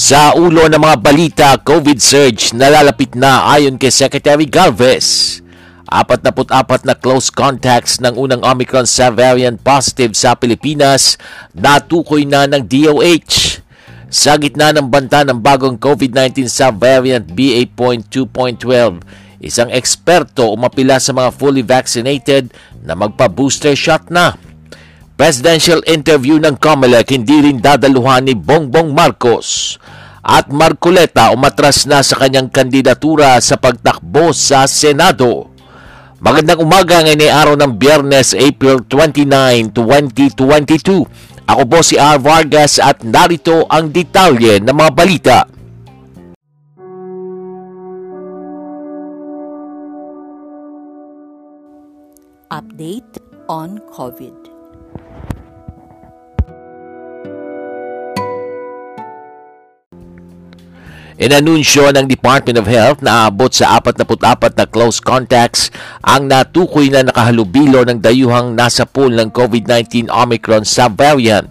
Sa ulo ng mga balita, COVID surge nalalapit na ayon kay Secretary Galvez. 44 na close contacts ng unang Omicron subvariant positive sa Pilipinas natukoy na ng DOH. Sa gitna ng banta ng bagong COVID-19 subvariant BA.2.12, isang eksperto umapila sa mga fully vaccinated na magpa-booster shot na. Presidential interview ng COMELEC hindi rin dadaluhan ni Bongbong Marcos. At Marcoleta umatras na sa kanyang kandidatura sa pagtakbo sa Senado. Magandang umaga ngayon ay araw ng Biyernes, April 29, 2022. Ako po si R. Vargas at narito ang detalye ng mga balita. Update on COVID. Inanunsyo ng Department of Health na abot sa 44 na close contacts ang natukoy na nakahalubilo ng dayuhang nasa pool ng COVID-19 Omicron subvariant.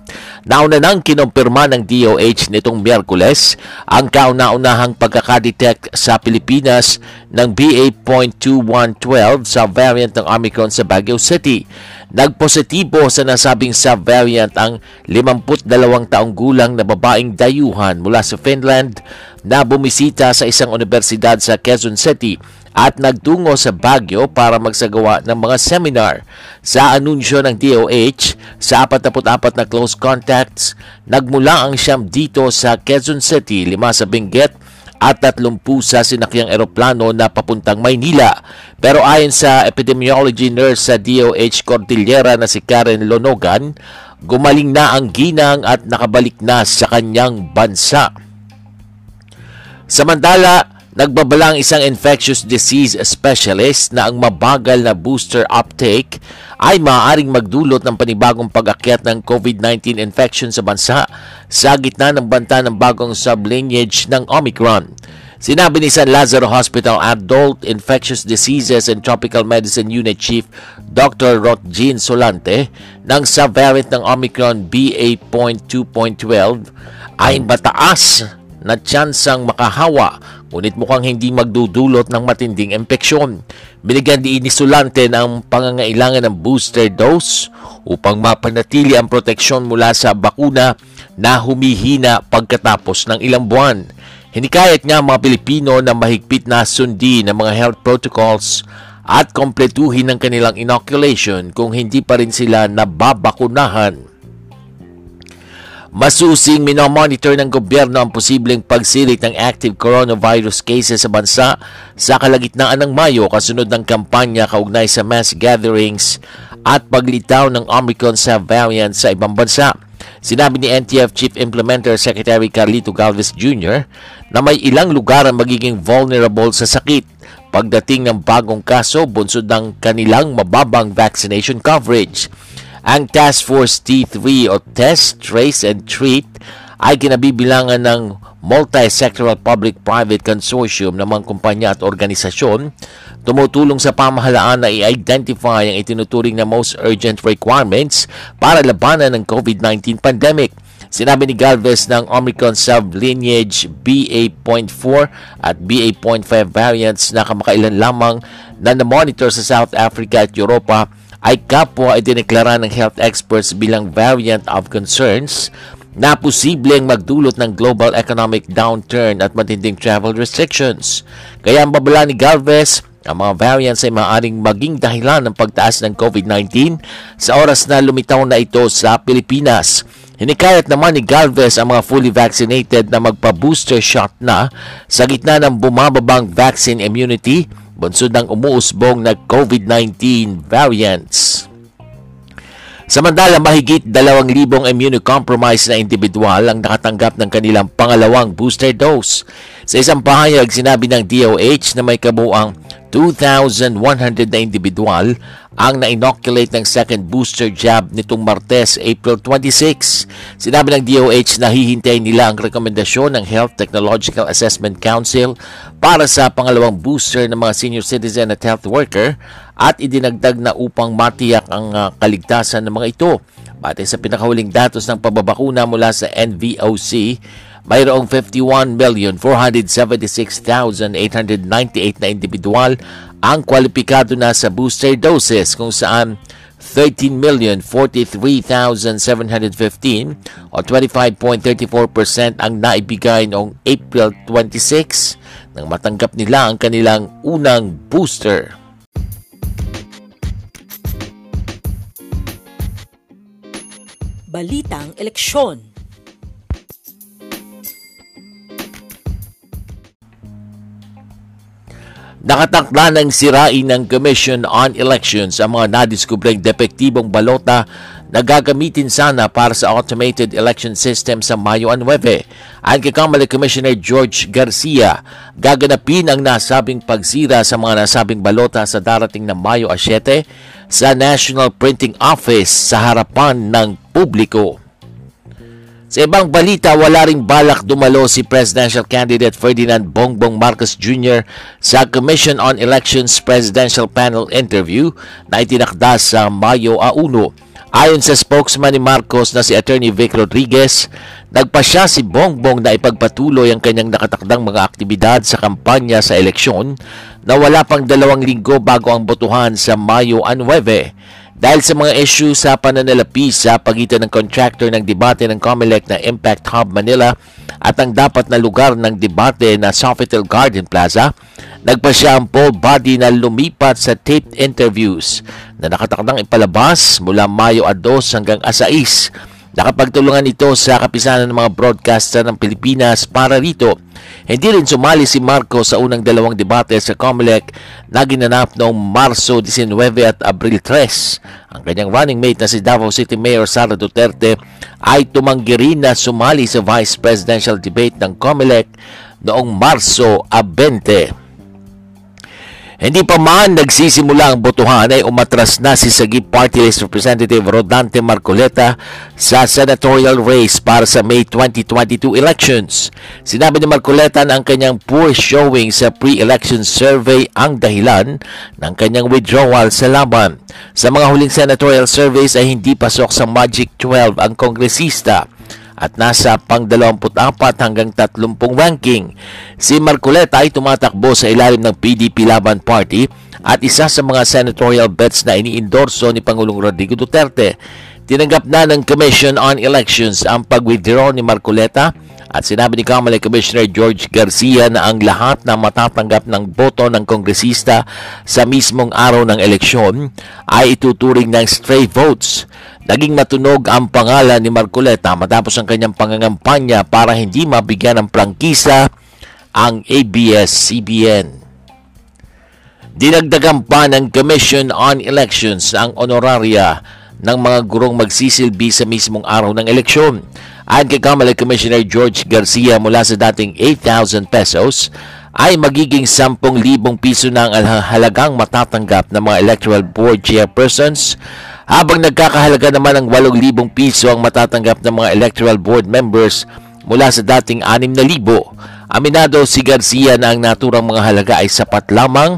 Nauna nang kinumpirma ng DOH nitong Miyerkules ang kauna-unahang pagkakadetect sa Pilipinas ng BA.2112 subvariant ng Omicron sa Baguio City. Nagpositibo sa nasabing subvariant ang 52 taong gulang na babaeng dayuhan mula sa Finland na bumisita sa isang universidad sa Quezon City at nagtungo sa Baguio para magsagawa ng mga seminar. Sa anunsyo ng DOH, sa 44 na close contacts, nagmula ang siyam dito sa Quezon City, lima sa Benguet, at 30 sa sinakyang eroplano na papuntang Maynila. Pero ayon sa epidemiology nurse sa DOH Cordillera na si Karen Lonogan, gumaling na ang ginang at nakabalik na sa kanyang bansa. Samantala, Nagbabalang isang infectious disease specialist na ang mabagal na booster uptake ay maaaring magdulot ng panibagong pag-akyat ng COVID-19 infection sa bansa sa gitna ng banta ng bagong sublineage ng Omicron. Sinabi ni San Lazaro Hospital Adult Infectious Diseases and Tropical Medicine Unit Chief Dr. Rotjean Solante ng subvariant ng Omicron BA.2.12 ay mataas na tsansang makahawa ngunit mukhang hindi magdudulot ng matinding impeksyon. Binigyan din ni Sulante ng pangangailangan ng booster dose upang mapanatili ang proteksyon mula sa bakuna na humihina pagkatapos ng ilang buwan. Hinikayat niya mga Pilipino na mahigpit na sundi ng mga health protocols at kompletuhin ng kanilang inoculation kung hindi pa rin sila nababakunahan. Masusing minomonitor ng gobyerno ang posibleng pagsilit ng active coronavirus cases sa bansa sa kalagitnaan ng Mayo kasunod ng kampanya kaugnay sa mass gatherings at paglitaw ng Omicron sa variant sa ibang bansa. Sinabi ni NTF Chief Implementer Secretary Carlito Galvez Jr. na may ilang lugar ang magiging vulnerable sa sakit pagdating ng bagong kaso bunsod ng kanilang mababang vaccination coverage. Ang Task Force T3 o Test, Trace and Treat ay kinabibilangan ng multi-sectoral public-private consortium ng mga kumpanya at organisasyon tumutulong sa pamahalaan na i-identify ang itinuturing na most urgent requirements para labanan ng COVID-19 pandemic. Sinabi ni Galvez ng Omicron sub-lineage BA.4 at BA.5 variants na kamakailan lamang na na-monitor sa South Africa at Europa ay kapwa ay dineklara ng health experts bilang variant of concerns na posibleng magdulot ng global economic downturn at matinding travel restrictions. Kaya ang babala ni Galvez, ang mga variants ay maaaring maging dahilan ng pagtaas ng COVID-19 sa oras na lumitaw na ito sa Pilipinas. Hinikayat naman ni Galvez ang mga fully vaccinated na magpa-booster shot na sa gitna ng bumababang vaccine immunity bunsod ng umuusbong na COVID-19 variants. Samantala, mahigit 2,000 immunocompromised na individual ang nakatanggap ng kanilang pangalawang booster dose. Sa isang pahayag, sinabi ng DOH na may kabuang 2,100 na individual ang na-inoculate ng second booster jab nitong Martes, April 26. Sinabi ng DOH na hihintay nila ang rekomendasyon ng Health Technological Assessment Council para sa pangalawang booster ng mga senior citizen at health worker at idinagdag na upang matiyak ang uh, kaligtasan ng mga ito. Batay sa pinakahuling datos ng pababakuna mula sa NVOC, mayroong 51,476,898 na individual ang kwalipikado na sa booster doses kung saan 13,043,715 o 25.34% ang naibigay noong April 26 nang matanggap nila ang kanilang unang booster. Balitang Eleksyon. Nakatakda ng sirain ng Commission on Elections ang mga nadiskubreng depektibong balota na gagamitin sana para sa automated election system sa Mayo 9. Ayon kay Kamala Commissioner George Garcia, gaganapin ang nasabing pagsira sa mga nasabing balota sa darating na Mayo 7 sa National Printing Office sa harapan ng publiko. Sa ibang balita, wala ring balak dumalo si presidential candidate Ferdinand Bongbong Marcos Jr. sa Commission on Elections Presidential Panel interview na itinakda sa Mayo 1. Ayon sa spokesman ni Marcos na si Attorney Vic Rodriguez, nagpa siya si Bongbong na ipagpatuloy ang kanyang nakatakdang mga aktibidad sa kampanya sa eleksyon na wala pang dalawang linggo bago ang botohan sa Mayo 9 dahil sa mga issue sa pananalapi sa pagitan ng contractor ng debate ng COMELEC na Impact Hub Manila at ang dapat na lugar ng debate na Sofitel Garden Plaza, nagpa siya body na lumipat sa taped interviews na nakatakdang ipalabas mula Mayo 2 hanggang 6 Nakapagtulungan ito sa kapisanan ng mga broadcaster ng Pilipinas para rito. Hindi rin sumali si Marco sa unang dalawang debate sa COMELEC na ginanap noong Marso 19 at Abril 3. Ang kanyang running mate na si Davao City Mayor Sara Duterte ay tumanggi rin na sumali sa vice presidential debate ng COMELEC noong Marso 20. Hindi pa man nagsisimula ang botohan ay umatras na si Sagip Party List Representative Rodante Marcoleta sa senatorial race para sa May 2022 elections. Sinabi ni Marcoleta na ang kanyang poor showing sa pre-election survey ang dahilan ng kanyang withdrawal sa laban. Sa mga huling senatorial surveys ay hindi pasok sa Magic 12 ang kongresista at nasa pang 24 hanggang 30 ranking. Si Marcoleta ay tumatakbo sa ilalim ng PDP Laban Party at isa sa mga senatorial bets na iniindorso ni Pangulong Rodrigo Duterte. Tinanggap na ng Commission on Elections ang pag-withdraw ni Marcoleta at sinabi ni Kamala Commissioner George Garcia na ang lahat na matatanggap ng boto ng kongresista sa mismong araw ng eleksyon ay ituturing ng stray votes. Naging matunog ang pangalan ni Marcoleta matapos ang kanyang pangangampanya para hindi mabigyan ng prangkisa ang ABS-CBN. Dinagdagan pa ng Commission on Elections ang honoraria ng mga gurong magsisilbi sa mismong araw ng eleksyon. Ayon kay Kamala Commissioner George Garcia mula sa dating 8,000 pesos ay magiging 10,000 piso na ang halagang matatanggap ng mga electoral board chairpersons habang nagkakahalaga naman ng 8,000 piso ang matatanggap ng mga electoral board members mula sa dating 6,000. Aminado si Garcia na ang naturang mga halaga ay sapat lamang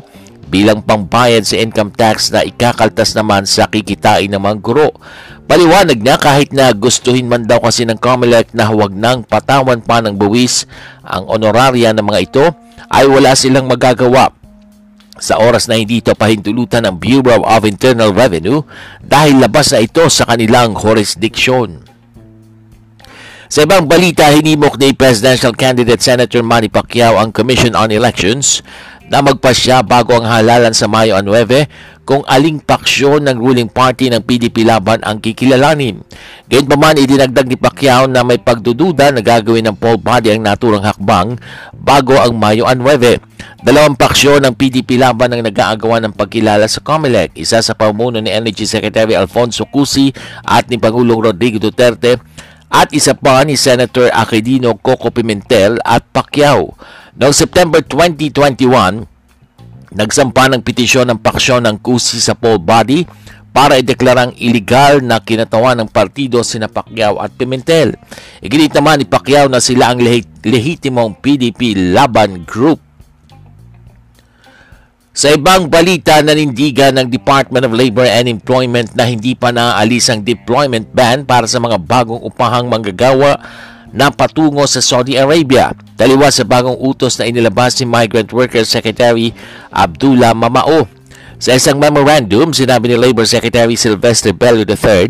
bilang pambayad sa income tax na ikakaltas naman sa kikitain ng mga guro. Paliwanag niya kahit na gustuhin man daw kasi ng COMELEC na huwag nang patawan pa ng buwis ang honoraria ng mga ito ay wala silang magagawa sa oras na hindi ito pahintulutan ng Bureau of Internal Revenue dahil labas na ito sa kanilang jurisdiction. Sa ibang balita, hinimok ni Presidential Candidate Senator Manny Pacquiao ang Commission on Elections na magpasya bago ang halalan sa Mayo 9 kung aling paksyon ng ruling party ng PDP laban ang kikilalanin. Gayun pa man, idinagdag ni Pacquiao na may pagdududa na gagawin ng poll body ang naturang hakbang bago ang Mayo 9. Dalawang paksyon ng PDP laban ang nag-aagawa ng pagkilala sa COMELEC. Isa sa pamuno ni Energy Secretary Alfonso Cusi at ni Pangulong Rodrigo Duterte at isa pa ni Senator Aquilino Coco Pimentel at Pacquiao. Noong September 2021, nagsampa ng petisyon ng paksyon ng Cusi sa poll body para ideklarang illegal na kinatawan ng partido sina Pacquiao at Pimentel. Iginit naman ni Pacquiao na sila ang lehitimong PDP Laban Group sa ibang balita, nanindigan ng Department of Labor and Employment na hindi pa naaalis ang deployment ban para sa mga bagong upahang manggagawa na patungo sa Saudi Arabia. Taliwas sa bagong utos na inilabas ni Migrant Workers Secretary Abdullah Mamao. Sa isang memorandum, sinabi ni Labor Secretary Sylvester Bello III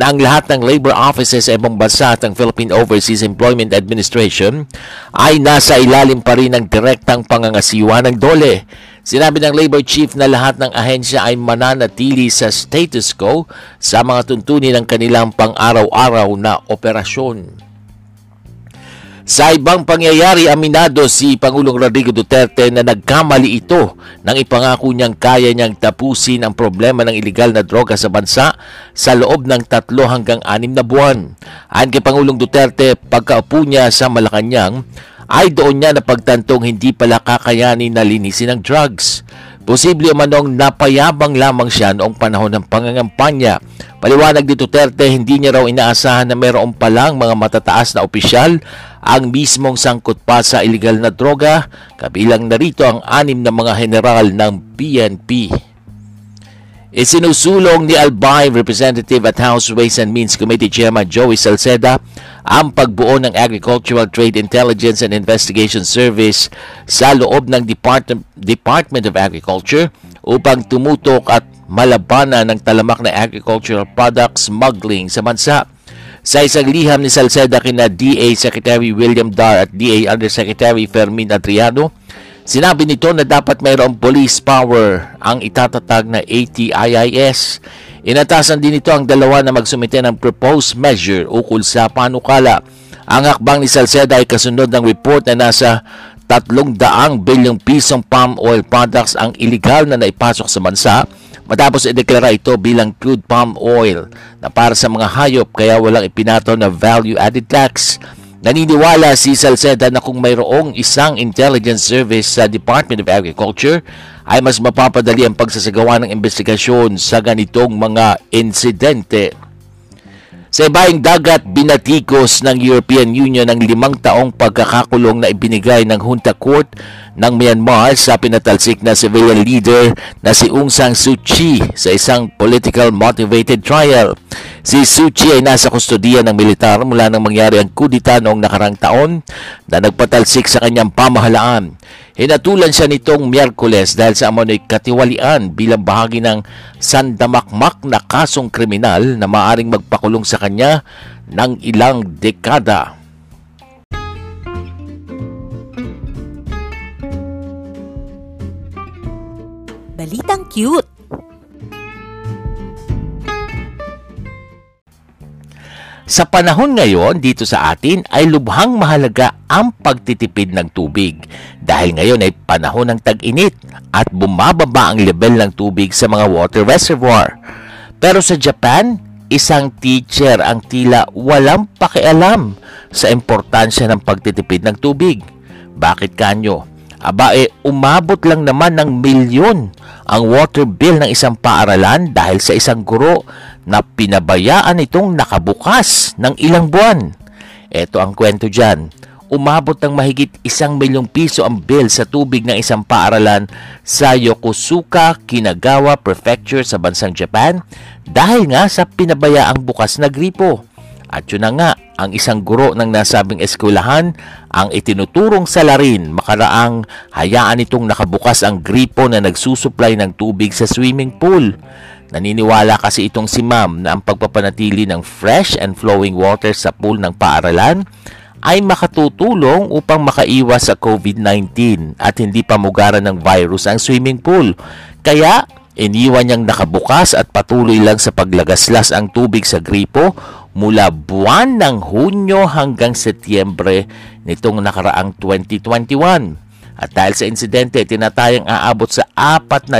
na ang lahat ng labor offices sa bansa at ang Philippine Overseas Employment Administration ay nasa ilalim pa rin ng direktang pangangasiwa ng dole. Sinabi ng labor chief na lahat ng ahensya ay mananatili sa status quo sa mga tuntunin ng kanilang pang-araw-araw na operasyon. Sa ibang pangyayari, aminado si Pangulong Rodrigo Duterte na nagkamali ito nang ipangako niyang kaya niyang tapusin ang problema ng ilegal na droga sa bansa sa loob ng tatlo hanggang anim na buwan. Ayon kay Pangulong Duterte, pagkaupo niya sa Malacanang, ay doon niya napagtantong hindi pala kakayanin na linisin ang drugs. Posible manong napayabang lamang siya noong panahon ng pangangampanya. Paliwanag ni Duterte, hindi niya raw inaasahan na mayroon palang mga matataas na opisyal ang mismong sangkot pa sa illegal na droga, kabilang narito ang anim na mga general ng PNP. Isinusulong ni Albay Representative at House Ways and Means Committee Chairman Joey Salceda ang pagbuo ng Agricultural Trade Intelligence and Investigation Service sa loob ng Department, Department of Agriculture upang tumutok at malabanan ng talamak na agricultural product smuggling sa bansa. Sa isang liham ni Salceda kina DA Secretary William Dar at DA Undersecretary Fermin Adriano, Sinabi nito na dapat mayroong police power ang itatatag na ATIIS. Inatasan din ito ang dalawa na magsumite ng proposed measure ukol sa panukala. Ang hakbang ni Salceda ay kasunod ng report na nasa 300 bilyong pisong palm oil products ang illegal na naipasok sa bansa matapos ideklara ito bilang crude palm oil na para sa mga hayop kaya walang ipinato na value added tax. Naniniwala si Salceda na kung mayroong isang intelligence service sa Department of Agriculture ay mas mapapadali ang pagsasagawa ng investigasyon sa ganitong mga insidente. Sa ibaing dagat, binatikos ng European Union ang limang taong pagkakakulong na ibinigay ng Junta Court ng Myanmar sa pinatalsik na civilian leader na si Aung San Suu Kyi sa isang political motivated trial. Si Suu Kyi ay nasa kustodiya ng militar mula nang mangyari ang kudita noong nakarang taon na nagpatalsik sa kanyang pamahalaan. Hinatulan siya nitong Miyerkules dahil sa amonoy katiwalian bilang bahagi ng sandamakmak na kasong kriminal na maaring magpakulong sa kanya ng ilang dekada. Balitang cute! Sa panahon ngayon dito sa atin ay lubhang mahalaga ang pagtitipid ng tubig dahil ngayon ay panahon ng tag-init at bumababa ang level ng tubig sa mga water reservoir. Pero sa Japan, isang teacher ang tila walang pakialam sa importansya ng pagtitipid ng tubig. Bakit kanyo? Aba eh, umabot lang naman ng milyon ang water bill ng isang paaralan dahil sa isang guro na pinabayaan itong nakabukas ng ilang buwan. Ito ang kwento dyan. Umabot ng mahigit isang milyong piso ang bill sa tubig ng isang paaralan sa Yokosuka, Kinagawa Prefecture sa bansang Japan dahil nga sa pinabayaang bukas na gripo. At yun na nga, ang isang guro ng nasabing eskwelahan ang itinuturong salarin makaraang hayaan itong nakabukas ang gripo na nagsusupply ng tubig sa swimming pool. Naniniwala kasi itong si ma'am na ang pagpapanatili ng fresh and flowing water sa pool ng paaralan ay makatutulong upang makaiwas sa COVID-19 at hindi pamugaran ng virus ang swimming pool. Kaya Iniwan niyang nakabukas at patuloy lang sa paglagaslas ang tubig sa gripo mula buwan ng Hunyo hanggang Setyembre nitong nakaraang 2021. At dahil sa insidente, tinatayang aabot sa 4,000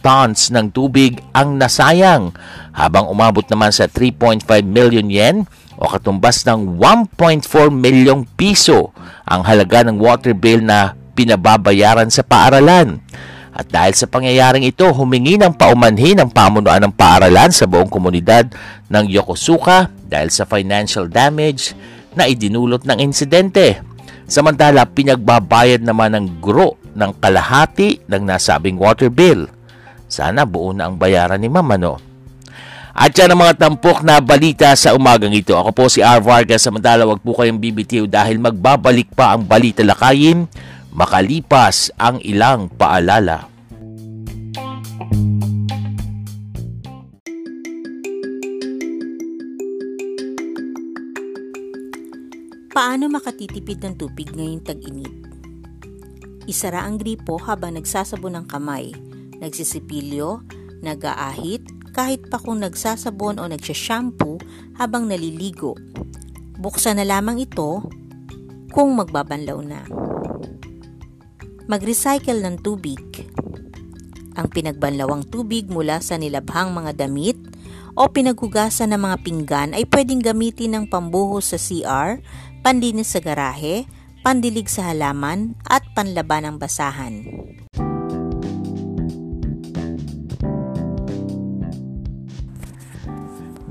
tons ng tubig ang nasayang habang umabot naman sa 3.5 million yen o katumbas ng 1.4 milyong piso ang halaga ng water bill na pinababayaran sa paaralan. At dahil sa pangyayaring ito, humingi ng paumanhin ang pamunuan ng paaralan sa buong komunidad ng Yokosuka dahil sa financial damage na idinulot ng insidente. Samantala, pinagbabayad naman ng guro ng kalahati ng nasabing water bill. Sana buo na ang bayaran ni Mama no. At yan ang mga tampok na balita sa umagang ito. Ako po si R. Vargas. Samantala, wag po kayong bibitiw dahil magbabalik pa ang balita lakayin makalipas ang ilang paalala. Paano makatitipid ng tubig ngayong tag-init? Isara ang gripo habang nagsasabon ng kamay, nagsisipilyo, nag-aahit, kahit pa kung nagsasabon o nagsashampoo habang naliligo. Buksan na lamang ito kung magbabanlaw na. Mag-recycle ng tubig. Ang pinagbanlawang tubig mula sa nilabhang mga damit o pinaghugasan ng mga pinggan ay pwedeng gamitin ng pambuhos sa CR, panlinis sa garahe, pandilig sa halaman at panlaban ng basahan.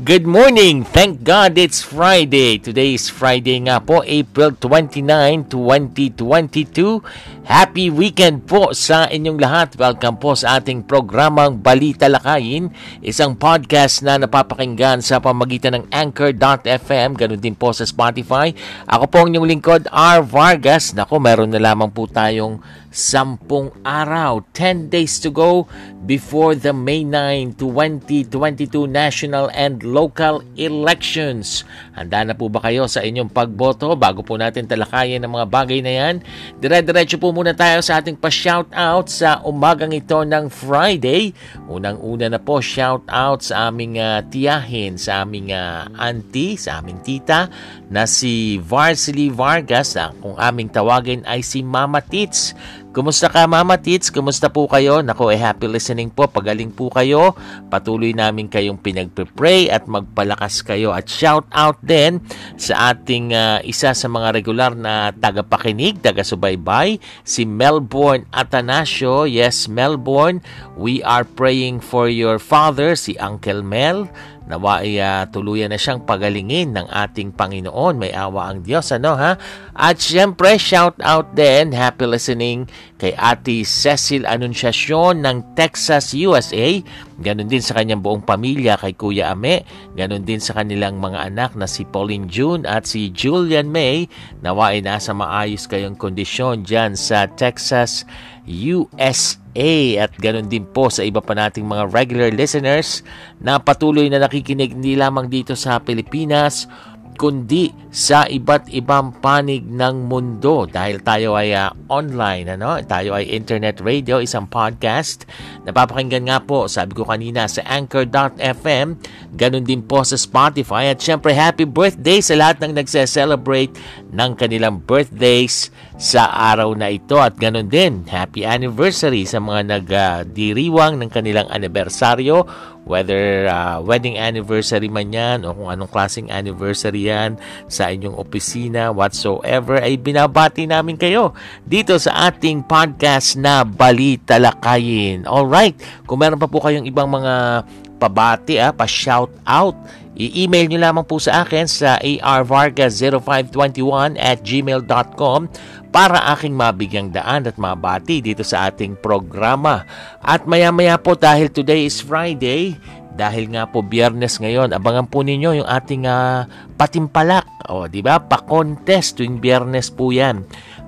Good morning! Thank God it's Friday. Today is Friday nga po, April 29, 2022. Happy weekend po sa inyong lahat. Welcome po sa ating programang Balita Lakayin, isang podcast na napapakinggan sa pamagitan ng Anchor.fm, ganun din po sa Spotify. Ako po ang inyong lingkod, R. Vargas. Nako, meron na lamang po tayong sampung araw, 10 days to go before the May 9, 2022 national and local elections. Handa na po ba kayo sa inyong pagboto? Bago po natin talakayin ang mga bagay na yan, dire-diretso po muna tayo sa ating pa-shoutout sa umagang ito ng Friday. Unang-una na po, shoutout sa aming uh, tiyahin, sa aming uh, auntie, sa aming tita na si Varsily Vargas. Uh, kung aming tawagin ay si Mama Tits. Kumusta ka Mama Tits? Kumusta po kayo? Nako, eh, happy listening po. Pagaling po kayo. Patuloy namin kayong pinagpe-pray at magpalakas kayo. At shout out din sa ating uh, isa sa mga regular na tagapakinig, taga-subaybay, si Melbourne Atanasio. Yes, Melbourne, we are praying for your father, si Uncle Mel. Nawa ay uh, tuluyan na siyang pagalingin ng ating Panginoon. May awa ang Diyos, ano ha? At syempre, shout out din, happy listening kay Ate Cecil Anunciacion ng Texas, USA. Ganon din sa kanyang buong pamilya kay Kuya Ame. Ganon din sa kanilang mga anak na si Pauline June at si Julian May. Nawa ay nasa maayos kayong kondisyon dyan sa Texas, USA. At ganun din po sa iba pa nating mga regular listeners na patuloy na nakikinig hindi lamang dito sa Pilipinas kundi sa iba't ibang panig ng mundo. Dahil tayo ay uh, online ano? Tayo ay internet radio isang podcast. Napapakinggan nga po sabi ko kanina sa anchor.fm ganun din po sa Spotify. At syempre happy birthday sa lahat ng nagse-celebrate ng kanilang birthdays sa araw na ito at ganun din happy anniversary sa mga nagdiriwang uh, ng kanilang anibersaryo whether uh, wedding anniversary man yan o kung anong klaseng anniversary yan sa inyong opisina whatsoever ay binabati namin kayo dito sa ating podcast na Balita Lakayin. Alright, kung meron pa po kayong ibang mga pabati, ah, pa-shout out, i-email nyo lamang po sa akin sa arvargas0521 at gmail.com para aking mabigyang daan at mabati dito sa ating programa. At maya-maya po dahil today is Friday, dahil nga po biyernes ngayon, abangan po ninyo yung ating uh, patimpalak. O, di ba? Pa-contest tuwing biyernes po yan.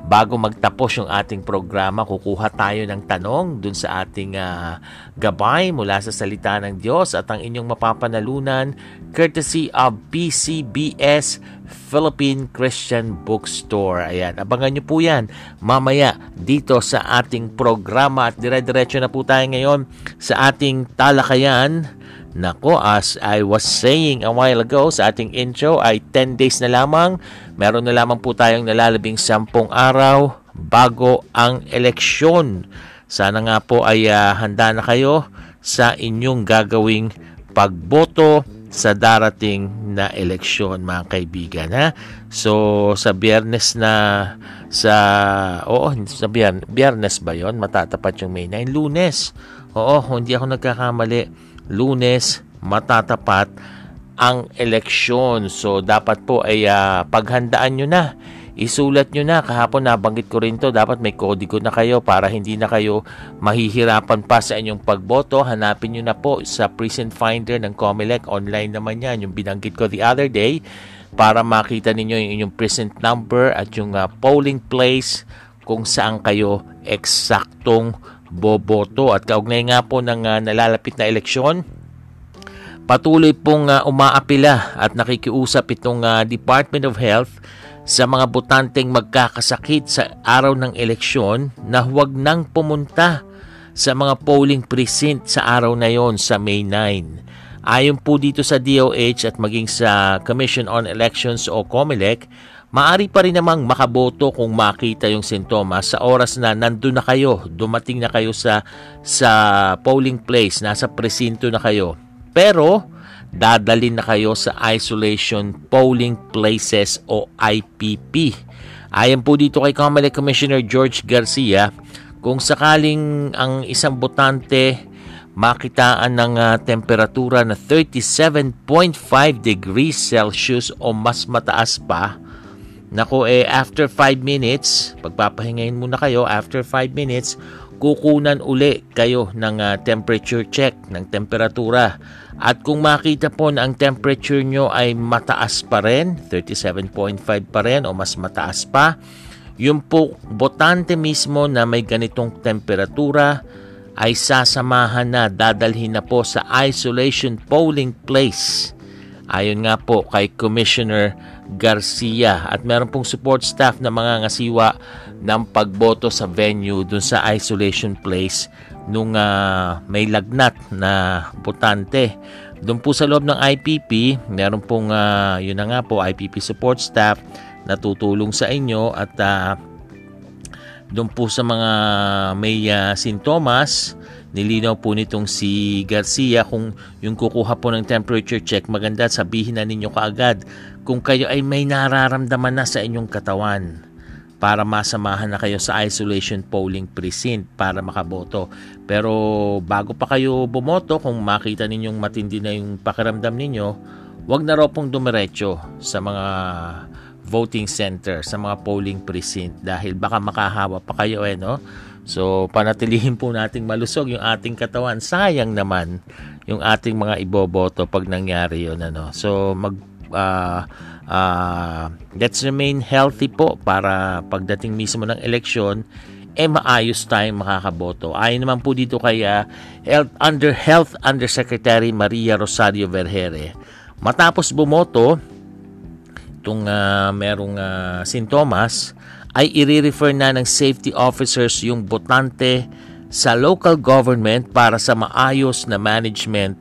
Bago magtapos yung ating programa, kukuha tayo ng tanong dun sa ating uh, gabay mula sa salita ng Diyos at ang inyong mapapanalunan courtesy of PCBS Philippine Christian Bookstore. Ayan, abangan nyo po yan mamaya dito sa ating programa at dire-diretso na po tayo ngayon sa ating talakayan. Nako, as I was saying a while ago sa ating intro ay 10 days na lamang. Meron na lamang po tayong nalalabing 10 araw bago ang eleksyon. Sana nga po ay uh, handa na kayo sa inyong gagawing pagboto sa darating na eleksyon mga kaibigan ha. So sa Biyernes na sa oo sa Biyernes, Biyernes ba 'yon? Matatapat yung May 9 Lunes. Oo, hindi ako nagkakamali. Lunes matatapat ang eleksyon. So dapat po ay uh, paghandaan nyo na isulat nyo na. Kahapon nabanggit ko rin to, dapat may kodigo na kayo para hindi na kayo mahihirapan pa sa inyong pagboto. Hanapin nyo na po sa Precinct Finder ng COMELEC. Online naman yan, yung binanggit ko the other day para makita ninyo yung inyong precinct number at yung uh, polling place kung saan kayo eksaktong boboto. At kaugnay nga po ng uh, nalalapit na eleksyon, patuloy pong uh, umaapila at nakikiusap itong uh, Department of Health sa mga botanteng magkakasakit sa araw ng eleksyon na huwag nang pumunta sa mga polling precinct sa araw na yon sa May 9. Ayon po dito sa DOH at maging sa Commission on Elections o COMELEC, maari pa rin namang makaboto kung makita yung sintomas sa oras na nandun na kayo, dumating na kayo sa, sa polling place, nasa presinto na kayo. Pero, dadalin na kayo sa Isolation Polling Places o IPP. Ayon po dito kay Comelec Commissioner George Garcia, kung sakaling ang isang botante makitaan ng uh, temperatura na 37.5 degrees Celsius o mas mataas pa, Nako eh after 5 minutes, pagpapahingahin muna kayo after 5 minutes, kukunan uli kayo ng uh, temperature check ng temperatura at kung makita po na ang temperature nyo ay mataas pa rin, 37.5 pa rin o mas mataas pa, yung po botante mismo na may ganitong temperatura ay sasamahan na, dadalhin na po sa isolation polling place. Ayon nga po kay Commissioner Garcia at meron pong support staff na mga ngasiwa ng pagboto sa venue dun sa isolation place nung uh, may lagnat na botante. Doon po sa loob ng IPP, meron pong uh, yun na nga po IPP support staff na tutulong sa inyo at uh, doon po sa mga may uh, sintomas, nilinaw po nitong si Garcia kung yung kukuha po ng temperature check, maganda sabihin na ninyo kaagad kung kayo ay may nararamdaman na sa inyong katawan para masamahan na kayo sa isolation polling precinct para makaboto. Pero bago pa kayo bumoto, kung makita ninyong matindi na yung pakiramdam ninyo, wag na raw pong dumiretso sa mga voting center, sa mga polling precinct dahil baka makahawa pa kayo eh, no? So, panatilihin po nating malusog yung ating katawan. Sayang naman yung ating mga iboboto pag nangyari yun, ano? So, mag uh, uh, let's remain healthy po para pagdating mismo ng eleksyon eh maayos tayong makakaboto. Ayon naman po dito kay uh, Health, Under Health Undersecretary Maria Rosario Vergere. Matapos bumoto, itong uh, merong uh, sintomas, ay i-refer na ng safety officers yung botante sa local government para sa maayos na management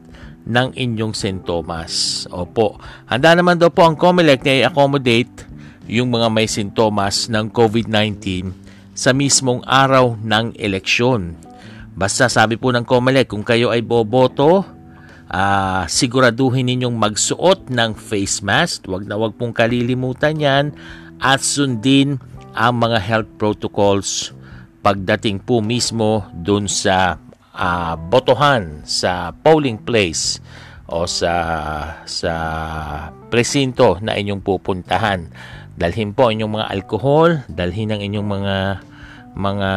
ng inyong sintomas. Opo, handa naman daw po ang COMELEC na i-accommodate yung mga may sintomas ng COVID-19 sa mismong araw ng eleksyon. Basta sabi po ng COMELEC, kung kayo ay boboto, uh, siguraduhin ninyong magsuot ng face mask. Huwag na huwag pong kalilimutan yan at sundin ang mga health protocols pagdating po mismo dun sa uh, botohan sa polling place o sa sa presinto na inyong pupuntahan. Dalhin po inyong mga alcohol, dalhin ang inyong mga mga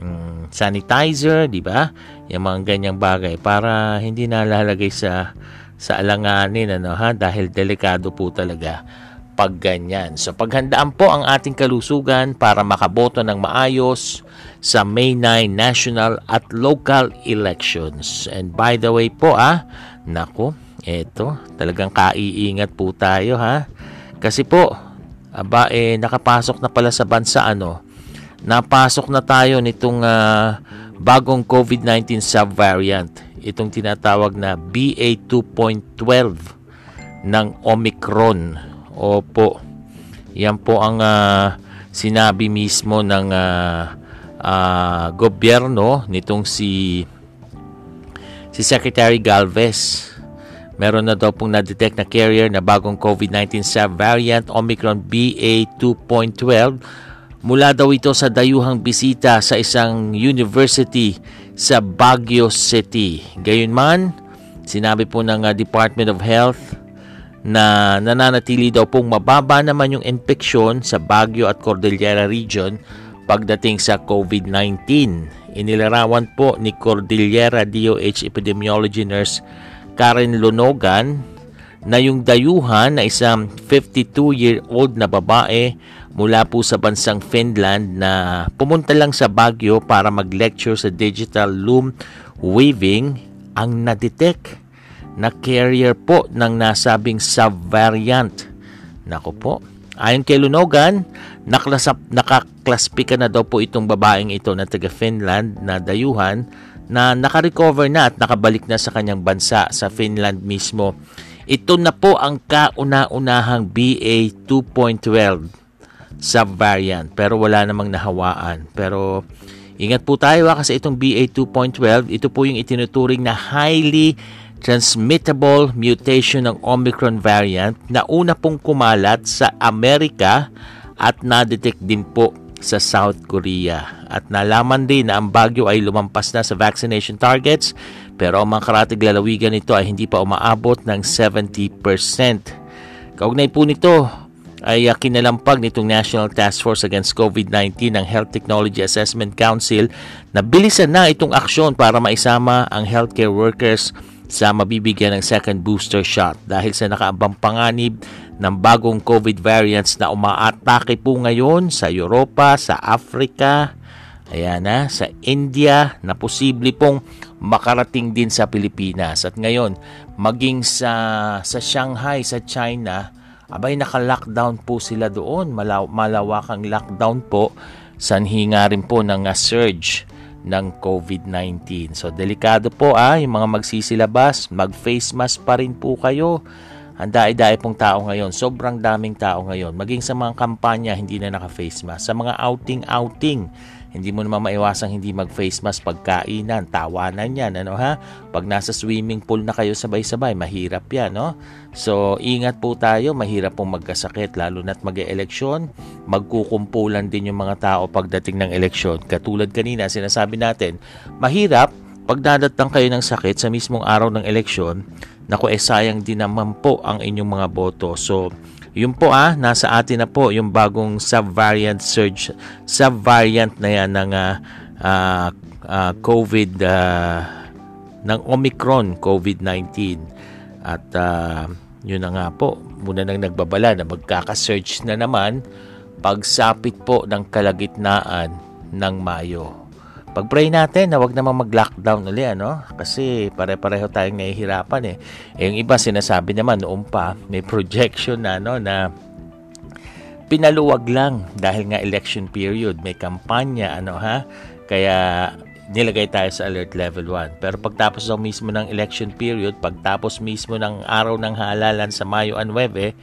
um, sanitizer, di ba? Yung mga ganyang bagay para hindi nalalagay sa sa alanganin ano ha dahil delikado po talaga pag ganyan. So paghandaan po ang ating kalusugan para makaboto ng maayos sa May 9 national at local elections. And by the way po ah, nako, eto, talagang kaiingat po tayo ha. Kasi po, aba eh nakapasok na pala sa bansa ano, napasok na tayo nitong uh, bagong COVID-19 subvariant, itong tinatawag na BA2.12 ng Omicron Opo. Yan po ang uh, sinabi mismo ng uh, uh, gobyerno nitong si si Secretary Galvez. Meron na daw pong na-detect na carrier na bagong COVID-19 variant Omicron BA2.12 mula daw ito sa dayuhang bisita sa isang university sa Baguio City. Gayunman, sinabi po ng uh, Department of Health na nananatili daw pong mababa naman yung infeksyon sa Baguio at Cordillera region pagdating sa COVID-19. Inilarawan po ni Cordillera DOH Epidemiology Nurse Karen Lonogan na yung dayuhan na isang 52-year-old na babae mula po sa bansang Finland na pumunta lang sa Baguio para mag-lecture sa digital loom weaving ang na-detect na carrier po ng nasabing subvariant. Nako po. Ayon kay Lunogan, naklasap, nakaklasipika na daw po itong babaeng ito na taga Finland na dayuhan na nakarecover na at nakabalik na sa kanyang bansa sa Finland mismo. Ito na po ang kauna-unahang BA 2.12 subvariant pero wala namang nahawaan. Pero ingat po tayo ha, kasi itong BA2.12, ito po yung itinuturing na highly transmittable mutation ng Omicron variant na una pong kumalat sa Amerika at na-detect din po sa South Korea. At nalaman din na ang bagyo ay lumampas na sa vaccination targets pero ang mga karatig lalawigan nito ay hindi pa umaabot ng 70%. Kaugnay po nito, ay uh, kinalampag nitong National Task Force Against COVID-19 ng Health Technology Assessment Council na bilisan na itong aksyon para maisama ang healthcare workers sa mabibigyan ng second booster shot dahil sa nakaambang panganib ng bagong COVID variants na umaatake po ngayon sa Europa, sa Africa, ayan na, sa India na posible pong makarating din sa Pilipinas. At ngayon, maging sa, sa Shanghai, sa China, abay naka-lockdown po sila doon. Malaw- malawakang lockdown po. Sanhi nga rin po ng uh, surge ng COVID-19. So delikado po ah, yung mga magsisilabas, mag-face mask pa rin po kayo. Ang daay-daay pong tao ngayon, sobrang daming tao ngayon. Maging sa mga kampanya, hindi na naka-face mask. Sa mga outing-outing, hindi mo naman maiwasang hindi mag-face mask pagkainan, tawanan yan, ano ha? Pag nasa swimming pool na kayo sabay-sabay, mahirap yan, no? So, ingat po tayo, mahirap pong magkasakit, lalo na't mag-eleksyon, magkukumpulan din yung mga tao pagdating ng eleksyon. Katulad kanina, sinasabi natin, mahirap pag dadatang kayo ng sakit sa mismong araw ng eleksyon, naku, eh sayang din naman po ang inyong mga boto. So, yun po ah, nasa atin na po yung bagong subvariant surge, subvariant na yan ng uh, uh, COVID, uh, ng Omicron COVID-19. At uh, yun na nga po, muna nang nagbabala na magkaka-surge na naman pagsapit po ng kalagitnaan ng Mayo. Pag-pray natin na wag naman mag-lockdown ulit, ano? Kasi pare-pareho tayong nahihirapan eh. eh. Yung iba sinasabi naman noon pa, may projection na, no, na pinaluwag lang dahil nga election period, may kampanya, ano ha? Kaya nilagay tayo sa alert level 1. Pero pagtapos daw mismo ng election period, pagtapos mismo ng araw ng halalan sa Mayo 9,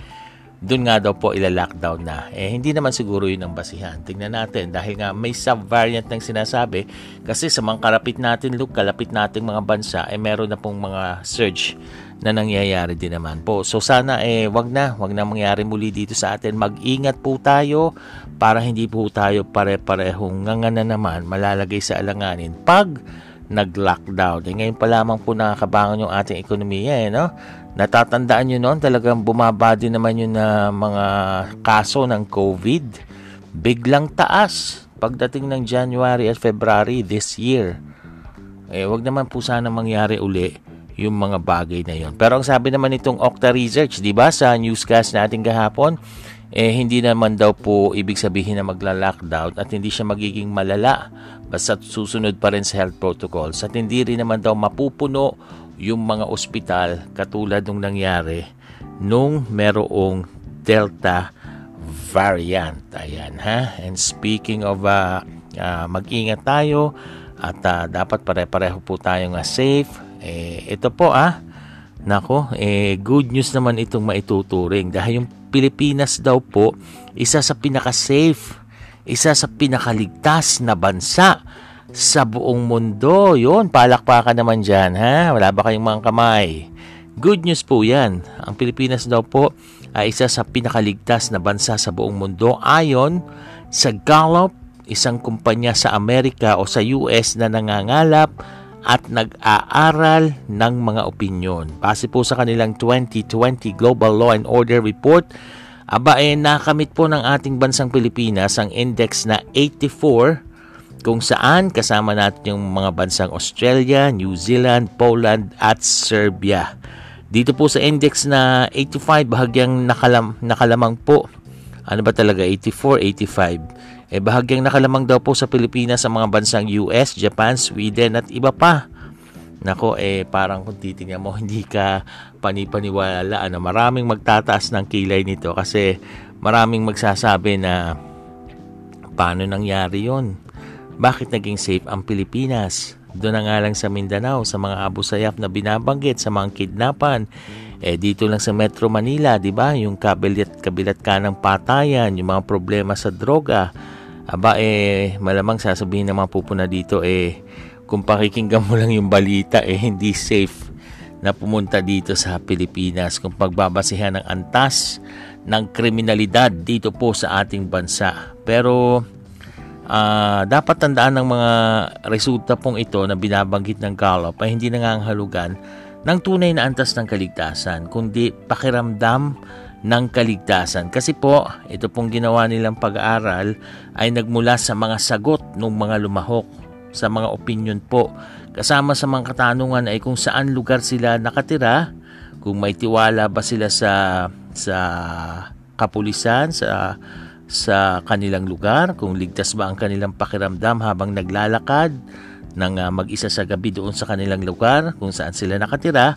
doon nga daw po ila-lockdown na. Eh, hindi naman siguro yun ang basihan. Tingnan natin, dahil nga may subvariant ng sinasabi, kasi sa mga kalapit natin, look, kalapit nating mga bansa, eh meron na pong mga surge na nangyayari din naman po. So sana eh wag na, wag na mangyari muli dito sa atin. Mag-ingat po tayo para hindi po tayo pare-parehong na naman malalagay sa alanganin pag nag-lockdown. Eh, ngayon pa lamang po nakakabangon yung ating ekonomiya eh, no? Natatandaan nyo noon, talagang bumaba din naman yung uh, mga kaso ng COVID. Biglang taas pagdating ng January at February this year. Eh, wag naman po sana mangyari uli yung mga bagay na yon. Pero ang sabi naman itong Okta Research, di ba, sa newscast natin kahapon, eh hindi naman daw po ibig sabihin na magla-lockdown at hindi siya magiging malala basta susunod pa rin sa health protocols at hindi rin naman daw mapupuno yung mga ospital katulad nung nangyari nung merong Delta variant. Ayan ha. And speaking of uh, uh, mag-ingat tayo at uh, dapat pare-pareho po tayong uh, safe. Eh, ito po ah. Nako, eh, good news naman itong maituturing dahil yung Pilipinas daw po isa sa pinaka-safe isa sa pinakaligtas na bansa sa buong mundo. Yun, palakpakan naman dyan, ha? Wala ba kayong mga kamay? Good news po yan. Ang Pilipinas daw po ay isa sa pinakaligtas na bansa sa buong mundo ayon sa Gallup, isang kumpanya sa Amerika o sa US na nangangalap at nag-aaral ng mga opinyon. Base po sa kanilang 2020 Global Law and Order Report, aba eh nakamit po ng ating bansang Pilipinas ang index na 84 kung saan kasama natin yung mga bansang Australia, New Zealand, Poland at Serbia. Dito po sa index na 85 bahagyang nakalam, nakalamang po. Ano ba talaga 84, 85? Eh bahagyang nakalamang daw po sa Pilipinas sa mga bansang US, Japan, Sweden at iba pa. Nako eh parang kung titingnan mo hindi ka panipaniwala na ano, maraming magtataas ng kilay nito kasi maraming magsasabi na paano nangyari yon bakit naging safe ang Pilipinas? Doon na nga lang sa Mindanao, sa mga Abu Sayyaf na binabanggit, sa mga kidnapan. Eh dito lang sa Metro Manila, 'di ba? Yung kabilat kabilat ka ng patayan, yung mga problema sa droga. Aba eh malamang sasabihin ng mga pupuna dito eh kung pakikinggan mo lang yung balita eh hindi safe na pumunta dito sa Pilipinas kung pagbabasihan ng antas ng kriminalidad dito po sa ating bansa. Pero Uh, dapat tandaan ng mga resulta pong ito na binabanggit ng Gallup ay hindi nangangahulugan ng tunay na antas ng kaligtasan, kundi pakiramdam ng kaligtasan. Kasi po, ito pong ginawa nilang pag-aaral ay nagmula sa mga sagot ng mga lumahok, sa mga opinion po. Kasama sa mga katanungan ay kung saan lugar sila nakatira, kung may tiwala ba sila sa sa kapulisan, sa sa kanilang lugar, kung ligtas ba ang kanilang pakiramdam habang naglalakad ng uh, mag-isa sa gabi doon sa kanilang lugar kung saan sila nakatira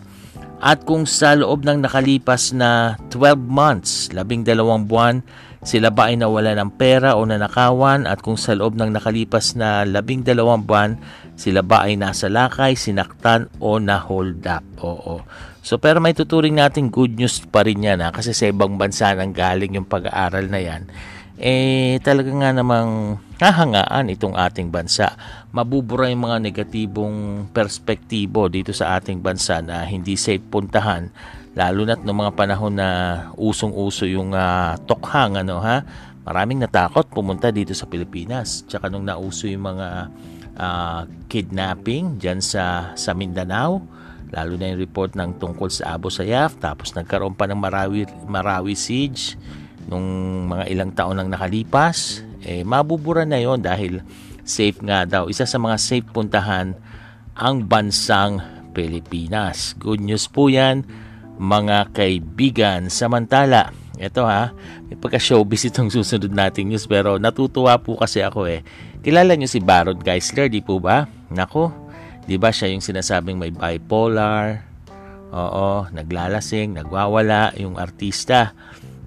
at kung sa loob ng nakalipas na 12 months, labing dalawang buwan, sila ba ay nawala ng pera o nanakawan at kung sa loob ng nakalipas na labing dalawang buwan, sila ba ay nasa lakay, sinaktan o na-hold up. Oo. So pero may tuturing natin good news pa rin yan ha? kasi sa ibang bansa nang galing yung pag-aaral na yan eh talaga nga namang hahangaan itong ating bansa. Mabubura yung mga negatibong perspektibo dito sa ating bansa na hindi safe puntahan lalo na't noong mga panahon na usong-uso yung uh, tokhang ano ha? Maraming natakot pumunta dito sa Pilipinas. Tsaka nung nauso yung mga uh, kidnapping diyan sa sa Mindanao lalo na yung report ng tungkol sa Abu Sayyaf tapos nagkaroon pa ng Marawi Marawi siege nung mga ilang taon nang nakalipas, eh, mabubura na yon dahil safe nga daw. Isa sa mga safe puntahan ang bansang Pilipinas. Good news po yan, mga kaibigan. Samantala, ito ha, may pagka-showbiz itong susunod nating news pero natutuwa po kasi ako eh. Kilala niyo si Baron Geisler, di po ba? Nako, di ba siya yung sinasabing may bipolar? Oo, naglalasing, nagwawala yung artista.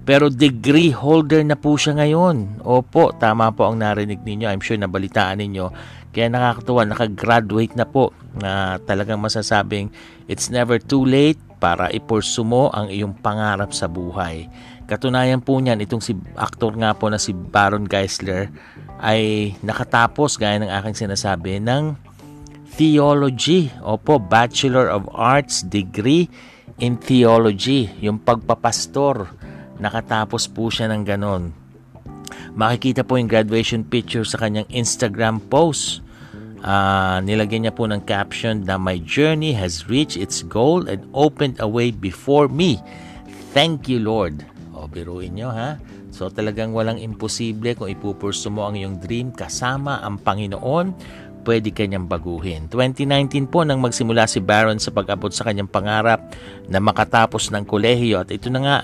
Pero degree holder na po siya ngayon. Opo, tama po ang narinig ninyo. I'm sure nabalitaan ninyo. Kaya nakakatuwa, nakagraduate na po na talagang masasabing it's never too late para ipursu mo ang iyong pangarap sa buhay. Katunayan po niyan, itong si aktor nga po na si Baron Geisler ay nakatapos, gaya ng aking sinasabi, ng theology. Opo, Bachelor of Arts degree in theology, yung pagpapastor Nakatapos po siya ng ganon. Makikita po yung graduation picture sa kanyang Instagram post. Uh, nilagyan niya po ng caption na My journey has reached its goal and opened a way before me. Thank you Lord. O biruin nyo ha. So talagang walang imposible kung ipupurso mo ang iyong dream kasama ang Panginoon pwede kanyang baguhin. 2019 po nang magsimula si Baron sa pag-abot sa kanyang pangarap na makatapos ng kolehiyo at ito na nga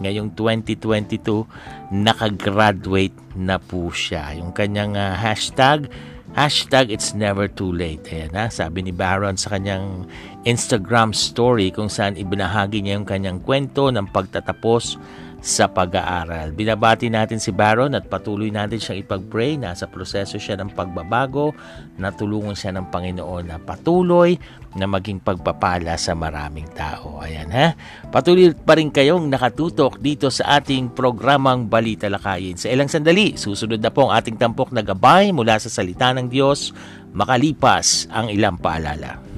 ngayong 2022 nakagraduate na po siya. Yung kanyang uh, hashtag, hashtag it's never too late. Ayan ha, sabi ni Baron sa kanyang Instagram story kung saan ibinahagi niya yung kanyang kwento ng pagtatapos sa pag-aaral. Binabati natin si Baron at patuloy natin siyang ipag-pray. Nasa proseso siya ng pagbabago. Natulungan siya ng Panginoon na patuloy na maging pagpapala sa maraming tao. Ayan ha. Patuloy pa rin kayong nakatutok dito sa ating programang Balita Lakayin. Sa ilang sandali, susunod na po ang ating tampok na gabay mula sa salita ng Diyos makalipas ang ilang paalala.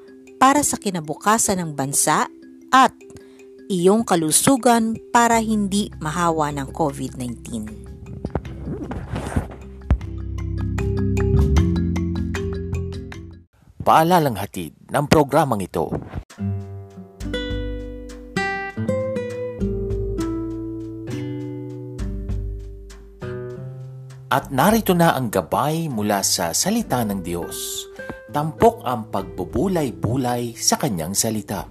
para sa kinabukasan ng bansa at iyong kalusugan para hindi mahawa ng COVID-19. Paalalang hatid ng programang ito. At narito na ang gabay mula sa salita ng Diyos tampok ang pagbubulay-bulay sa kanyang salita.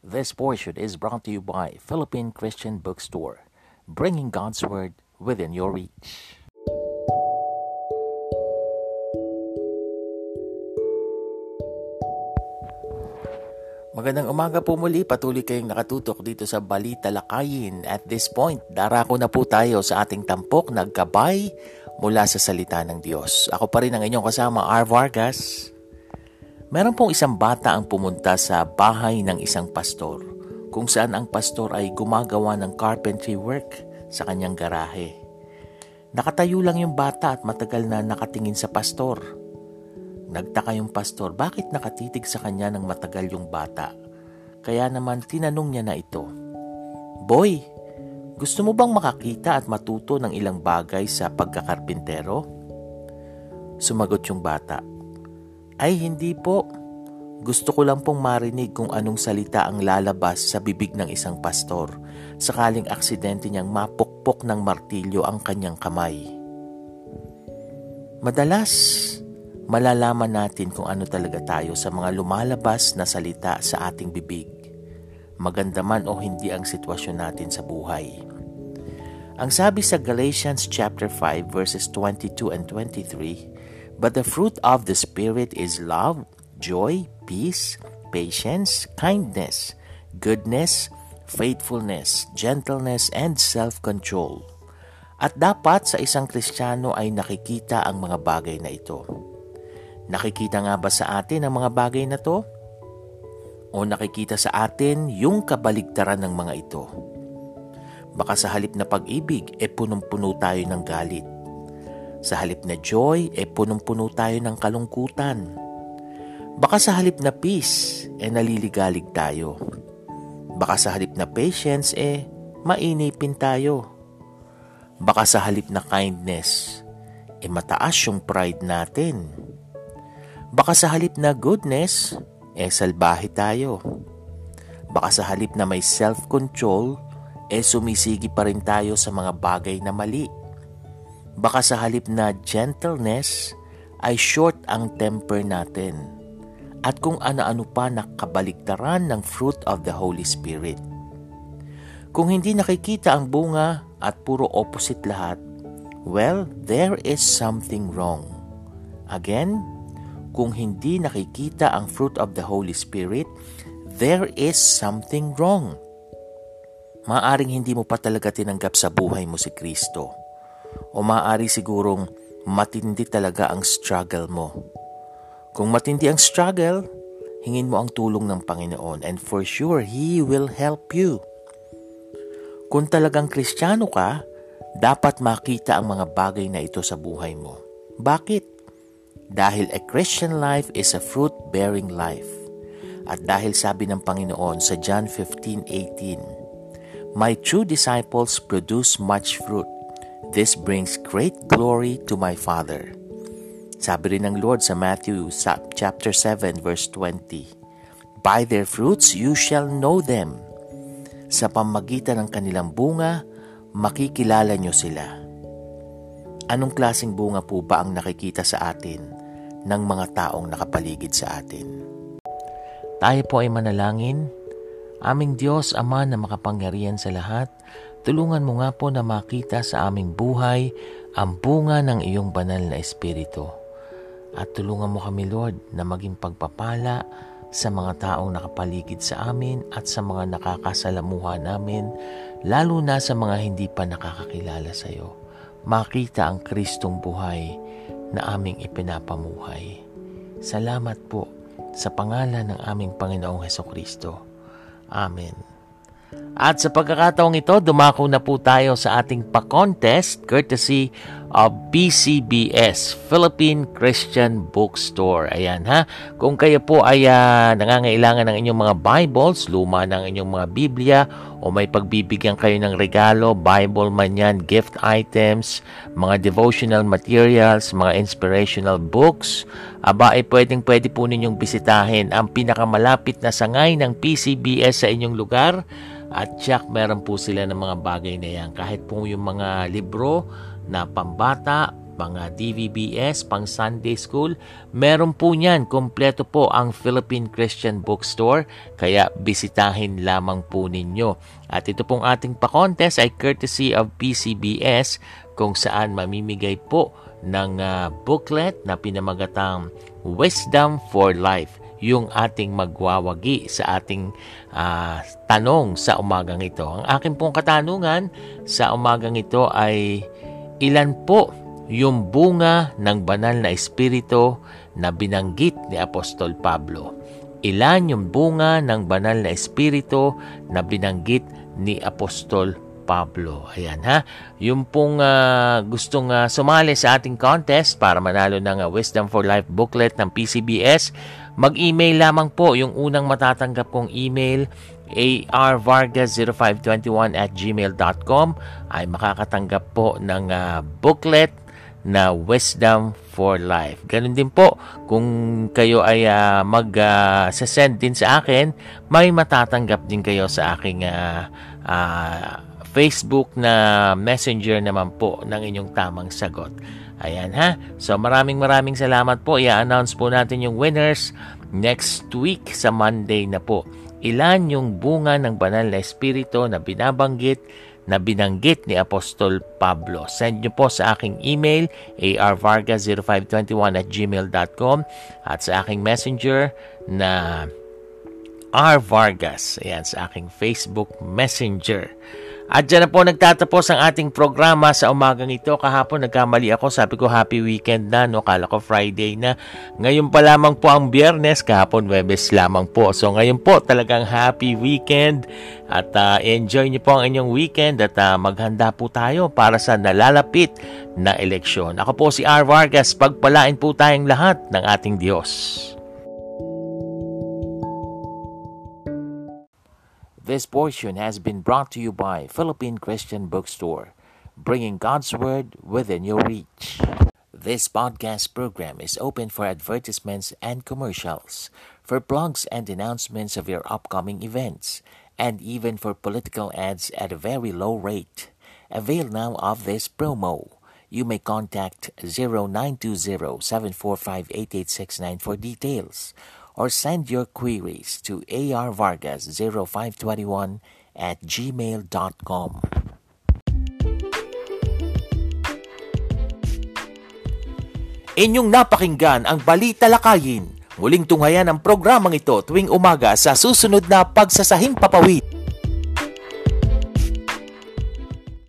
This portion is brought to you by Philippine Christian Bookstore, bringing God's Word within your reach. Magandang umaga po muli. Patuloy kayong nakatutok dito sa Balita Lakayin. At this point, darako na po tayo sa ating tampok na gabay mula sa salita ng Diyos. Ako pa rin ang inyong kasama, R. Vargas. Meron pong isang bata ang pumunta sa bahay ng isang pastor kung saan ang pastor ay gumagawa ng carpentry work sa kanyang garahe. Nakatayo lang yung bata at matagal na nakatingin sa pastor. Nagtaka yung pastor bakit nakatitig sa kanya ng matagal yung bata. Kaya naman tinanong niya na ito, Boy, gusto mo bang makakita at matuto ng ilang bagay sa pagkakarpintero? Sumagot yung bata, Ay hindi po. Gusto ko lang pong marinig kung anong salita ang lalabas sa bibig ng isang pastor sakaling aksidente niyang mapukpok ng martilyo ang kanyang kamay. Madalas, malalaman natin kung ano talaga tayo sa mga lumalabas na salita sa ating bibig. Maganda man o hindi ang sitwasyon natin sa buhay. Ang sabi sa Galatians chapter 5 verses 22 and 23, But the fruit of the Spirit is love, joy, peace, patience, kindness, goodness, faithfulness, gentleness, and self-control. At dapat sa isang Kristiyano ay nakikita ang mga bagay na ito. Nakikita nga ba sa atin ang mga bagay na to? O nakikita sa atin yung kabaligtaran ng mga ito? Baka sa halip na pag-ibig, e eh punong-puno tayo ng galit. Sa halip na joy, e eh punong-puno tayo ng kalungkutan. Baka sa halip na peace, e eh naliligalig tayo. Baka sa halip na patience, eh mainipin tayo. Baka sa halip na kindness, eh mataas yung pride natin. Baka sa halip na goodness, eh salbahe tayo. Baka sa halip na may self-control, eh sumisigi pa rin tayo sa mga bagay na mali. Baka sa halip na gentleness, ay short ang temper natin. At kung ano-ano pa nakabaliktaran ng fruit of the Holy Spirit. Kung hindi nakikita ang bunga at puro opposite lahat, well, there is something wrong. Again, kung hindi nakikita ang fruit of the Holy Spirit, there is something wrong. Maaring hindi mo pa talaga tinanggap sa buhay mo si Kristo. O maaari sigurong matindi talaga ang struggle mo. Kung matindi ang struggle, hingin mo ang tulong ng Panginoon and for sure, He will help you. Kung talagang kristyano ka, dapat makita ang mga bagay na ito sa buhay mo. Bakit? Dahil a Christian life is a fruit-bearing life. At dahil sabi ng Panginoon sa John 15:18, My true disciples produce much fruit. This brings great glory to my Father. Sabi rin ng Lord sa Matthew chapter 7 verse 20, By their fruits you shall know them. Sa pamagitan ng kanilang bunga, makikilala nyo sila. Anong klasing bunga po ba ang nakikita sa atin ng mga taong nakapaligid sa atin? Tayo po ay manalangin. Aming Diyos, Ama na makapangyarihan sa lahat, tulungan mo nga po na makita sa aming buhay ang bunga ng iyong banal na Espiritu. At tulungan mo kami, Lord, na maging pagpapala sa mga taong nakapaligid sa amin at sa mga nakakasalamuha namin, lalo na sa mga hindi pa nakakakilala sa iyo. Makita ang Kristong buhay na aming ipinapamuhay. Salamat po sa pangalan ng aming Panginoong Heso Kristo. Amen. At sa pagkakataong ito, dumako na po tayo sa ating pa-contest courtesy of BCBS, Philippine Christian Bookstore. Ayan ha. Kung kayo po ay uh, nangangailangan ng inyong mga Bibles, luma ng inyong mga Biblia, o may pagbibigyan kayo ng regalo, Bible man yan, gift items, mga devotional materials, mga inspirational books, aba ay pwedeng pwede po ninyong bisitahin ang pinakamalapit na sangay ng PCBS sa inyong lugar at check meron po sila ng mga bagay na yan. Kahit po yung mga libro na pambata, mga DVBS, pang Sunday School. Meron po niyan. Kompleto po ang Philippine Christian Bookstore. Kaya bisitahin lamang po ninyo. At ito pong ating pa-contest ay courtesy of PCBS kung saan mamimigay po ng uh, booklet na pinamagatang Wisdom for Life yung ating magwawagi sa ating uh, tanong sa umagang ito. Ang akin pong katanungan sa umagang ito ay ilan po yung bunga ng banal na espiritu na binanggit ni Apostol Pablo. Ilan yung bunga ng banal na espiritu na binanggit ni Apostol Pablo. Ayan ha. Yung pong uh, gustong uh, sumali sa ating contest para manalo ng uh, Wisdom for Life booklet ng PCBS, mag-email lamang po yung unang matatanggap kong email arvargas0521 at gmail.com ay makakatanggap po ng uh, booklet na Wisdom for Life. Ganun din po, kung kayo ay uh, mag-send uh, din sa akin, may matatanggap din kayo sa aking uh, uh, Facebook na messenger naman po ng inyong tamang sagot. Ayan ha. So maraming maraming salamat po. I-announce po natin yung winners next week sa Monday na po. Ilan yung bunga ng banal na espiritu na binabanggit na binanggit ni Apostol Pablo. Send nyo po sa aking email arvargas0521 at gmail.com at sa aking messenger na rvargas. Ayan, sa aking Facebook Messenger. At dyan na po nagtatapos ang ating programa sa umagang ito. Kahapon nagkamali ako, sabi ko happy weekend na, no? Kala ko Friday na. Ngayon pa lamang po ang biyernes, kahapon Webes lamang po. So ngayon po talagang happy weekend at uh, enjoy niyo po ang inyong weekend at uh, maghanda po tayo para sa nalalapit na eleksyon. Ako po si R. Vargas, pagpalain po tayong lahat ng ating Diyos. This portion has been brought to you by Philippine Christian Bookstore, bringing God's Word within your reach. This podcast program is open for advertisements and commercials, for blogs and announcements of your upcoming events, and even for political ads at a very low rate. Avail now of this promo. You may contact 0920 745 for details or send your queries to arvargas0521 at gmail.com. Inyong napakinggan ang Balita Lakayin. Muling tunghayan ang programang ito tuwing umaga sa susunod na pagsasahing papawid.